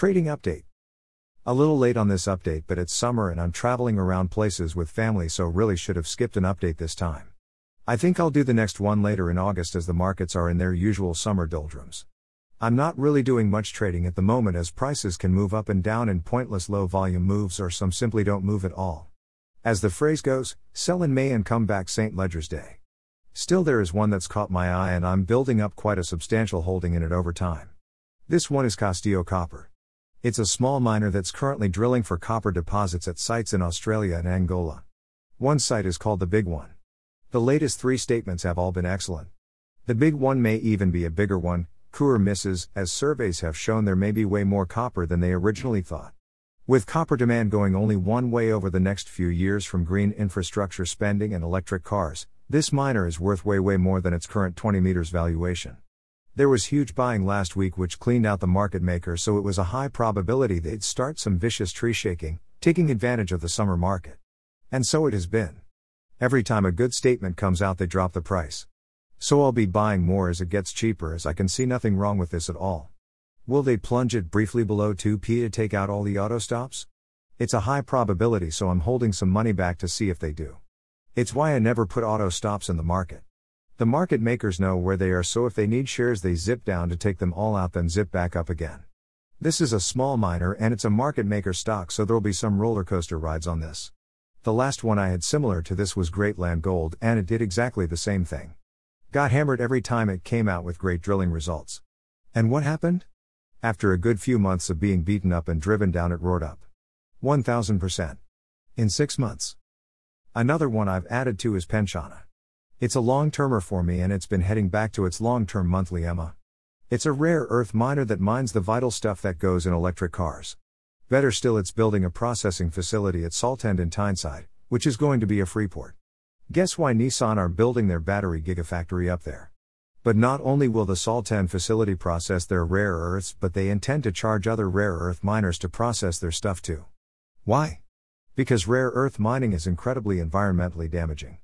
Trading Update. A little late on this update, but it's summer and I'm traveling around places with family, so really should have skipped an update this time. I think I'll do the next one later in August as the markets are in their usual summer doldrums. I'm not really doing much trading at the moment as prices can move up and down in pointless low volume moves or some simply don't move at all. As the phrase goes, sell in May and come back St. Leger's Day. Still, there is one that's caught my eye and I'm building up quite a substantial holding in it over time. This one is Castillo Copper. It's a small miner that's currently drilling for copper deposits at sites in Australia and Angola. One site is called the Big One. The latest three statements have all been excellent. The Big One may even be a bigger one, Coeur misses, as surveys have shown there may be way more copper than they originally thought. With copper demand going only one way over the next few years from green infrastructure spending and electric cars, this miner is worth way way more than its current 20 meters valuation. There was huge buying last week which cleaned out the market maker, so it was a high probability they'd start some vicious tree shaking, taking advantage of the summer market. And so it has been. Every time a good statement comes out, they drop the price. So I'll be buying more as it gets cheaper, as I can see nothing wrong with this at all. Will they plunge it briefly below 2p to take out all the auto stops? It's a high probability, so I'm holding some money back to see if they do. It's why I never put auto stops in the market. The market makers know where they are, so if they need shares, they zip down to take them all out, then zip back up again. This is a small miner and it's a market maker stock, so there'll be some roller coaster rides on this. The last one I had similar to this was Greatland Gold, and it did exactly the same thing. Got hammered every time it came out with great drilling results. And what happened? After a good few months of being beaten up and driven down, it roared up. 1000%. In six months. Another one I've added to is Pensana. It's a long termer for me and it's been heading back to its long term monthly EMA. It's a rare earth miner that mines the vital stuff that goes in electric cars. Better still, it's building a processing facility at Saltend in Tyneside, which is going to be a Freeport. Guess why Nissan are building their battery gigafactory up there? But not only will the Saltend facility process their rare earths, but they intend to charge other rare earth miners to process their stuff too. Why? Because rare earth mining is incredibly environmentally damaging.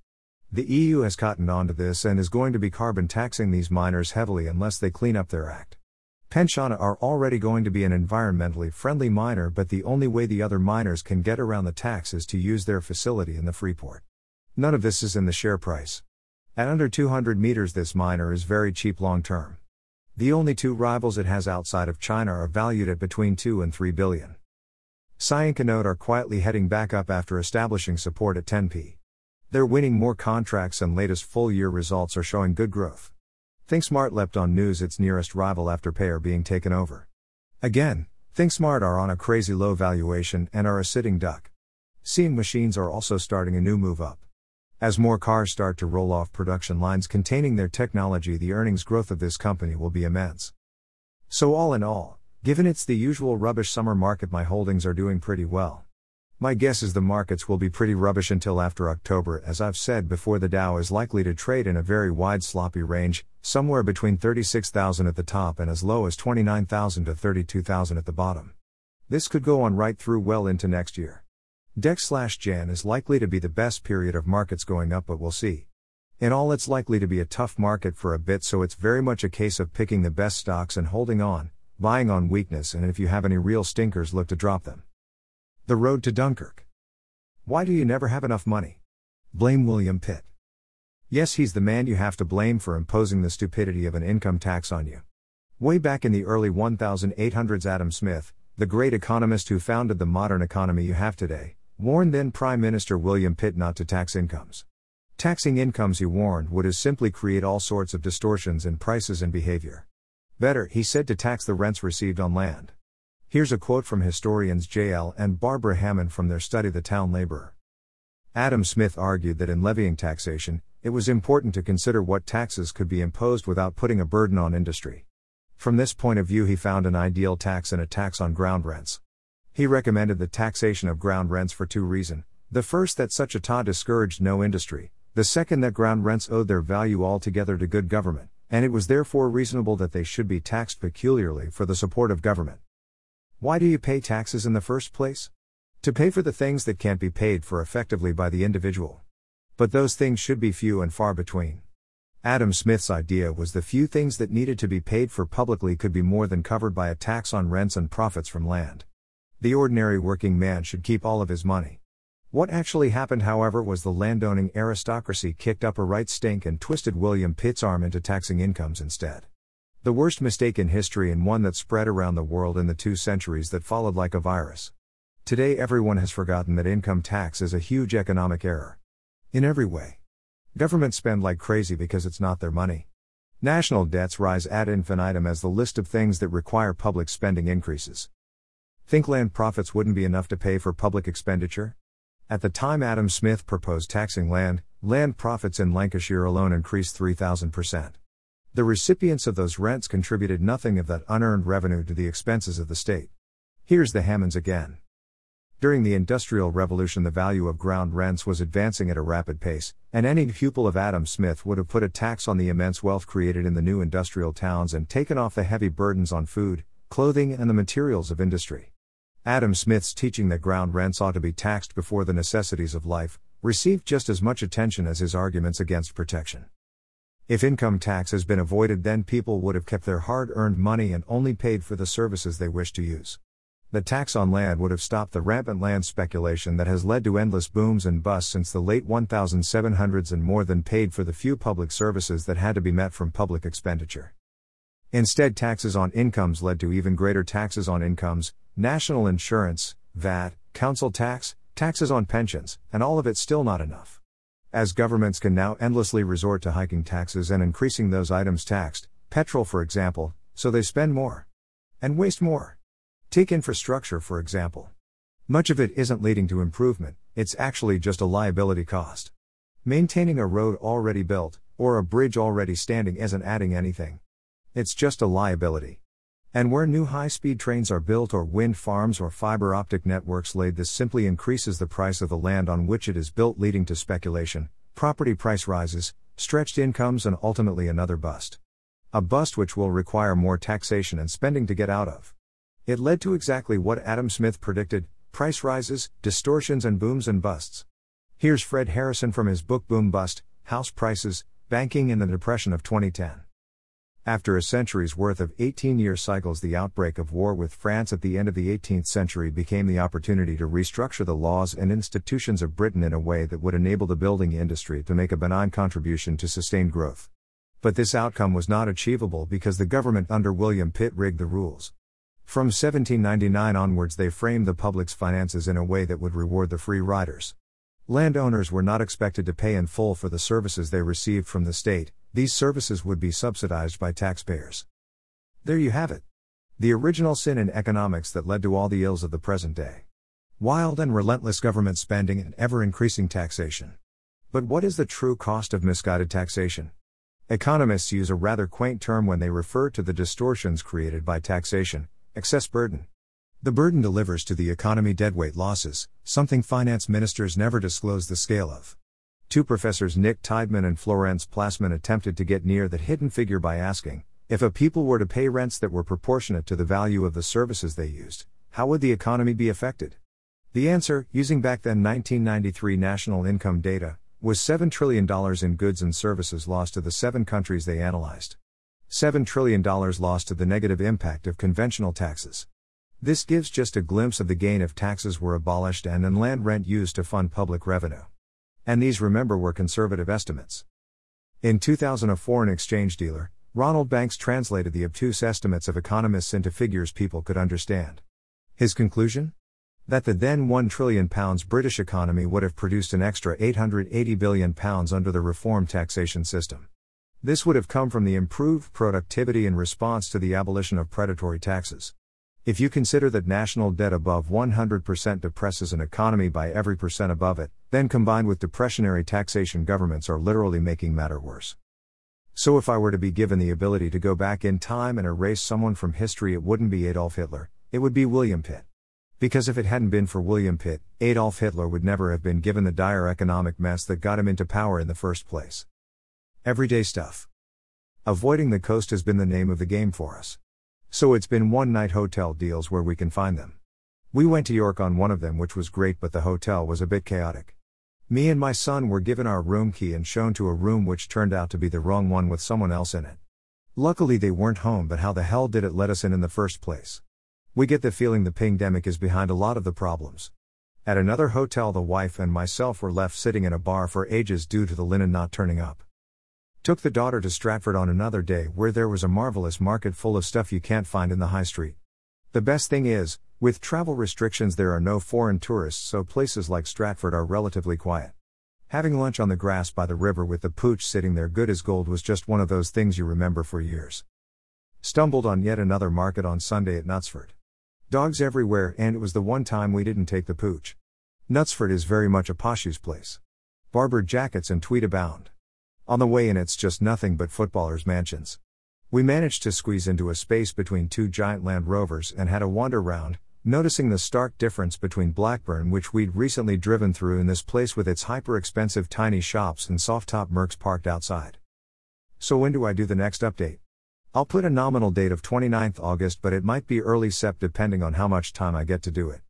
The EU has cottoned on to this and is going to be carbon taxing these miners heavily unless they clean up their act. Pensana are already going to be an environmentally friendly miner, but the only way the other miners can get around the tax is to use their facility in the Freeport. None of this is in the share price. At under 200 meters, this miner is very cheap long term. The only two rivals it has outside of China are valued at between 2 and 3 billion. CyanConnode are quietly heading back up after establishing support at 10p. They're winning more contracts and latest full year results are showing good growth. ThinkSmart leapt on news its nearest rival Afterpay being taken over. Again, ThinkSmart are on a crazy low valuation and are a sitting duck. Seeing machines are also starting a new move up. As more cars start to roll off production lines containing their technology, the earnings growth of this company will be immense. So, all in all, given it's the usual rubbish summer market, my holdings are doing pretty well. My guess is the markets will be pretty rubbish until after October. As I've said before, the Dow is likely to trade in a very wide sloppy range, somewhere between 36,000 at the top and as low as 29,000 to 32,000 at the bottom. This could go on right through well into next year. Dec slash Jan is likely to be the best period of markets going up, but we'll see. In all, it's likely to be a tough market for a bit, so it's very much a case of picking the best stocks and holding on, buying on weakness, and if you have any real stinkers, look to drop them. The Road to Dunkirk. Why do you never have enough money? Blame William Pitt. Yes, he's the man you have to blame for imposing the stupidity of an income tax on you. Way back in the early 1800s, Adam Smith, the great economist who founded the modern economy you have today, warned then Prime Minister William Pitt not to tax incomes. Taxing incomes, he warned, would simply create all sorts of distortions in prices and behavior. Better, he said, to tax the rents received on land. Here's a quote from historians J.L. and Barbara Hammond from their study The Town Laborer. Adam Smith argued that in levying taxation, it was important to consider what taxes could be imposed without putting a burden on industry. From this point of view, he found an ideal tax in a tax on ground rents. He recommended the taxation of ground rents for two reasons. The first, that such a ta discouraged no industry, the second, that ground rents owed their value altogether to good government, and it was therefore reasonable that they should be taxed peculiarly for the support of government. Why do you pay taxes in the first place? To pay for the things that can't be paid for effectively by the individual. But those things should be few and far between. Adam Smith's idea was the few things that needed to be paid for publicly could be more than covered by a tax on rents and profits from land. The ordinary working man should keep all of his money. What actually happened, however, was the landowning aristocracy kicked up a right stink and twisted William Pitt's arm into taxing incomes instead. The worst mistake in history and one that spread around the world in the two centuries that followed like a virus. Today, everyone has forgotten that income tax is a huge economic error. In every way. Governments spend like crazy because it's not their money. National debts rise ad infinitum as the list of things that require public spending increases. Think land profits wouldn't be enough to pay for public expenditure? At the time Adam Smith proposed taxing land, land profits in Lancashire alone increased 3,000%. The recipients of those rents contributed nothing of that unearned revenue to the expenses of the state. Here's the Hammonds again. During the Industrial Revolution, the value of ground rents was advancing at a rapid pace, and any pupil of Adam Smith would have put a tax on the immense wealth created in the new industrial towns and taken off the heavy burdens on food, clothing, and the materials of industry. Adam Smith's teaching that ground rents ought to be taxed before the necessities of life received just as much attention as his arguments against protection. If income tax has been avoided, then people would have kept their hard earned money and only paid for the services they wish to use. The tax on land would have stopped the rampant land speculation that has led to endless booms and busts since the late 1700s and more than paid for the few public services that had to be met from public expenditure. Instead, taxes on incomes led to even greater taxes on incomes, national insurance, VAT, council tax, taxes on pensions, and all of it still not enough. As governments can now endlessly resort to hiking taxes and increasing those items taxed, petrol for example, so they spend more and waste more. Take infrastructure, for example. Much of it isn't leading to improvement, it's actually just a liability cost. Maintaining a road already built, or a bridge already standing isn't adding anything. It's just a liability. And where new high speed trains are built, or wind farms, or fiber optic networks laid, this simply increases the price of the land on which it is built, leading to speculation, property price rises, stretched incomes, and ultimately another bust. A bust which will require more taxation and spending to get out of. It led to exactly what Adam Smith predicted price rises, distortions, and booms and busts. Here's Fred Harrison from his book Boom Bust House Prices, Banking in the Depression of 2010. After a century's worth of 18 year cycles, the outbreak of war with France at the end of the 18th century became the opportunity to restructure the laws and institutions of Britain in a way that would enable the building industry to make a benign contribution to sustained growth. But this outcome was not achievable because the government under William Pitt rigged the rules. From 1799 onwards, they framed the public's finances in a way that would reward the free riders. Landowners were not expected to pay in full for the services they received from the state, these services would be subsidized by taxpayers. There you have it. The original sin in economics that led to all the ills of the present day. Wild and relentless government spending and ever increasing taxation. But what is the true cost of misguided taxation? Economists use a rather quaint term when they refer to the distortions created by taxation Excess burden. The burden delivers to the economy deadweight losses, something finance ministers never disclose the scale of. Two professors Nick Tideman and Florenz Plassmann attempted to get near that hidden figure by asking if a people were to pay rents that were proportionate to the value of the services they used, how would the economy be affected? The answer, using back then 1993 national income data, was $7 trillion in goods and services lost to the seven countries they analyzed. $7 trillion lost to the negative impact of conventional taxes. This gives just a glimpse of the gain if taxes were abolished and in land rent used to fund public revenue. And these, remember, were conservative estimates. In 2000, a foreign exchange dealer, Ronald Banks, translated the obtuse estimates of economists into figures people could understand. His conclusion? That the then £1 trillion British economy would have produced an extra £880 billion under the reform taxation system. This would have come from the improved productivity in response to the abolition of predatory taxes. If you consider that national debt above 100% depresses an economy by every percent above it, then combined with depressionary taxation, governments are literally making matter worse. So, if I were to be given the ability to go back in time and erase someone from history, it wouldn't be Adolf Hitler, it would be William Pitt. Because if it hadn't been for William Pitt, Adolf Hitler would never have been given the dire economic mess that got him into power in the first place. Everyday stuff. Avoiding the coast has been the name of the game for us. So it's been one night hotel deals where we can find them. We went to York on one of them, which was great, but the hotel was a bit chaotic. Me and my son were given our room key and shown to a room which turned out to be the wrong one with someone else in it. Luckily, they weren't home, but how the hell did it let us in in the first place? We get the feeling the pandemic is behind a lot of the problems. At another hotel, the wife and myself were left sitting in a bar for ages due to the linen not turning up. Took the daughter to Stratford on another day where there was a marvelous market full of stuff you can't find in the high street. The best thing is, with travel restrictions, there are no foreign tourists, so places like Stratford are relatively quiet. Having lunch on the grass by the river with the pooch sitting there good as gold was just one of those things you remember for years. Stumbled on yet another market on Sunday at Knutsford. Dogs everywhere, and it was the one time we didn't take the pooch. Knutsford is very much a poshu's place. Barbour jackets and tweed abound. On the way in, it's just nothing but footballers' mansions. We managed to squeeze into a space between two giant Land Rovers and had a wander round, noticing the stark difference between Blackburn, which we'd recently driven through, and this place with its hyper expensive tiny shops and soft top Mercs parked outside. So, when do I do the next update? I'll put a nominal date of 29th August, but it might be early Sep depending on how much time I get to do it.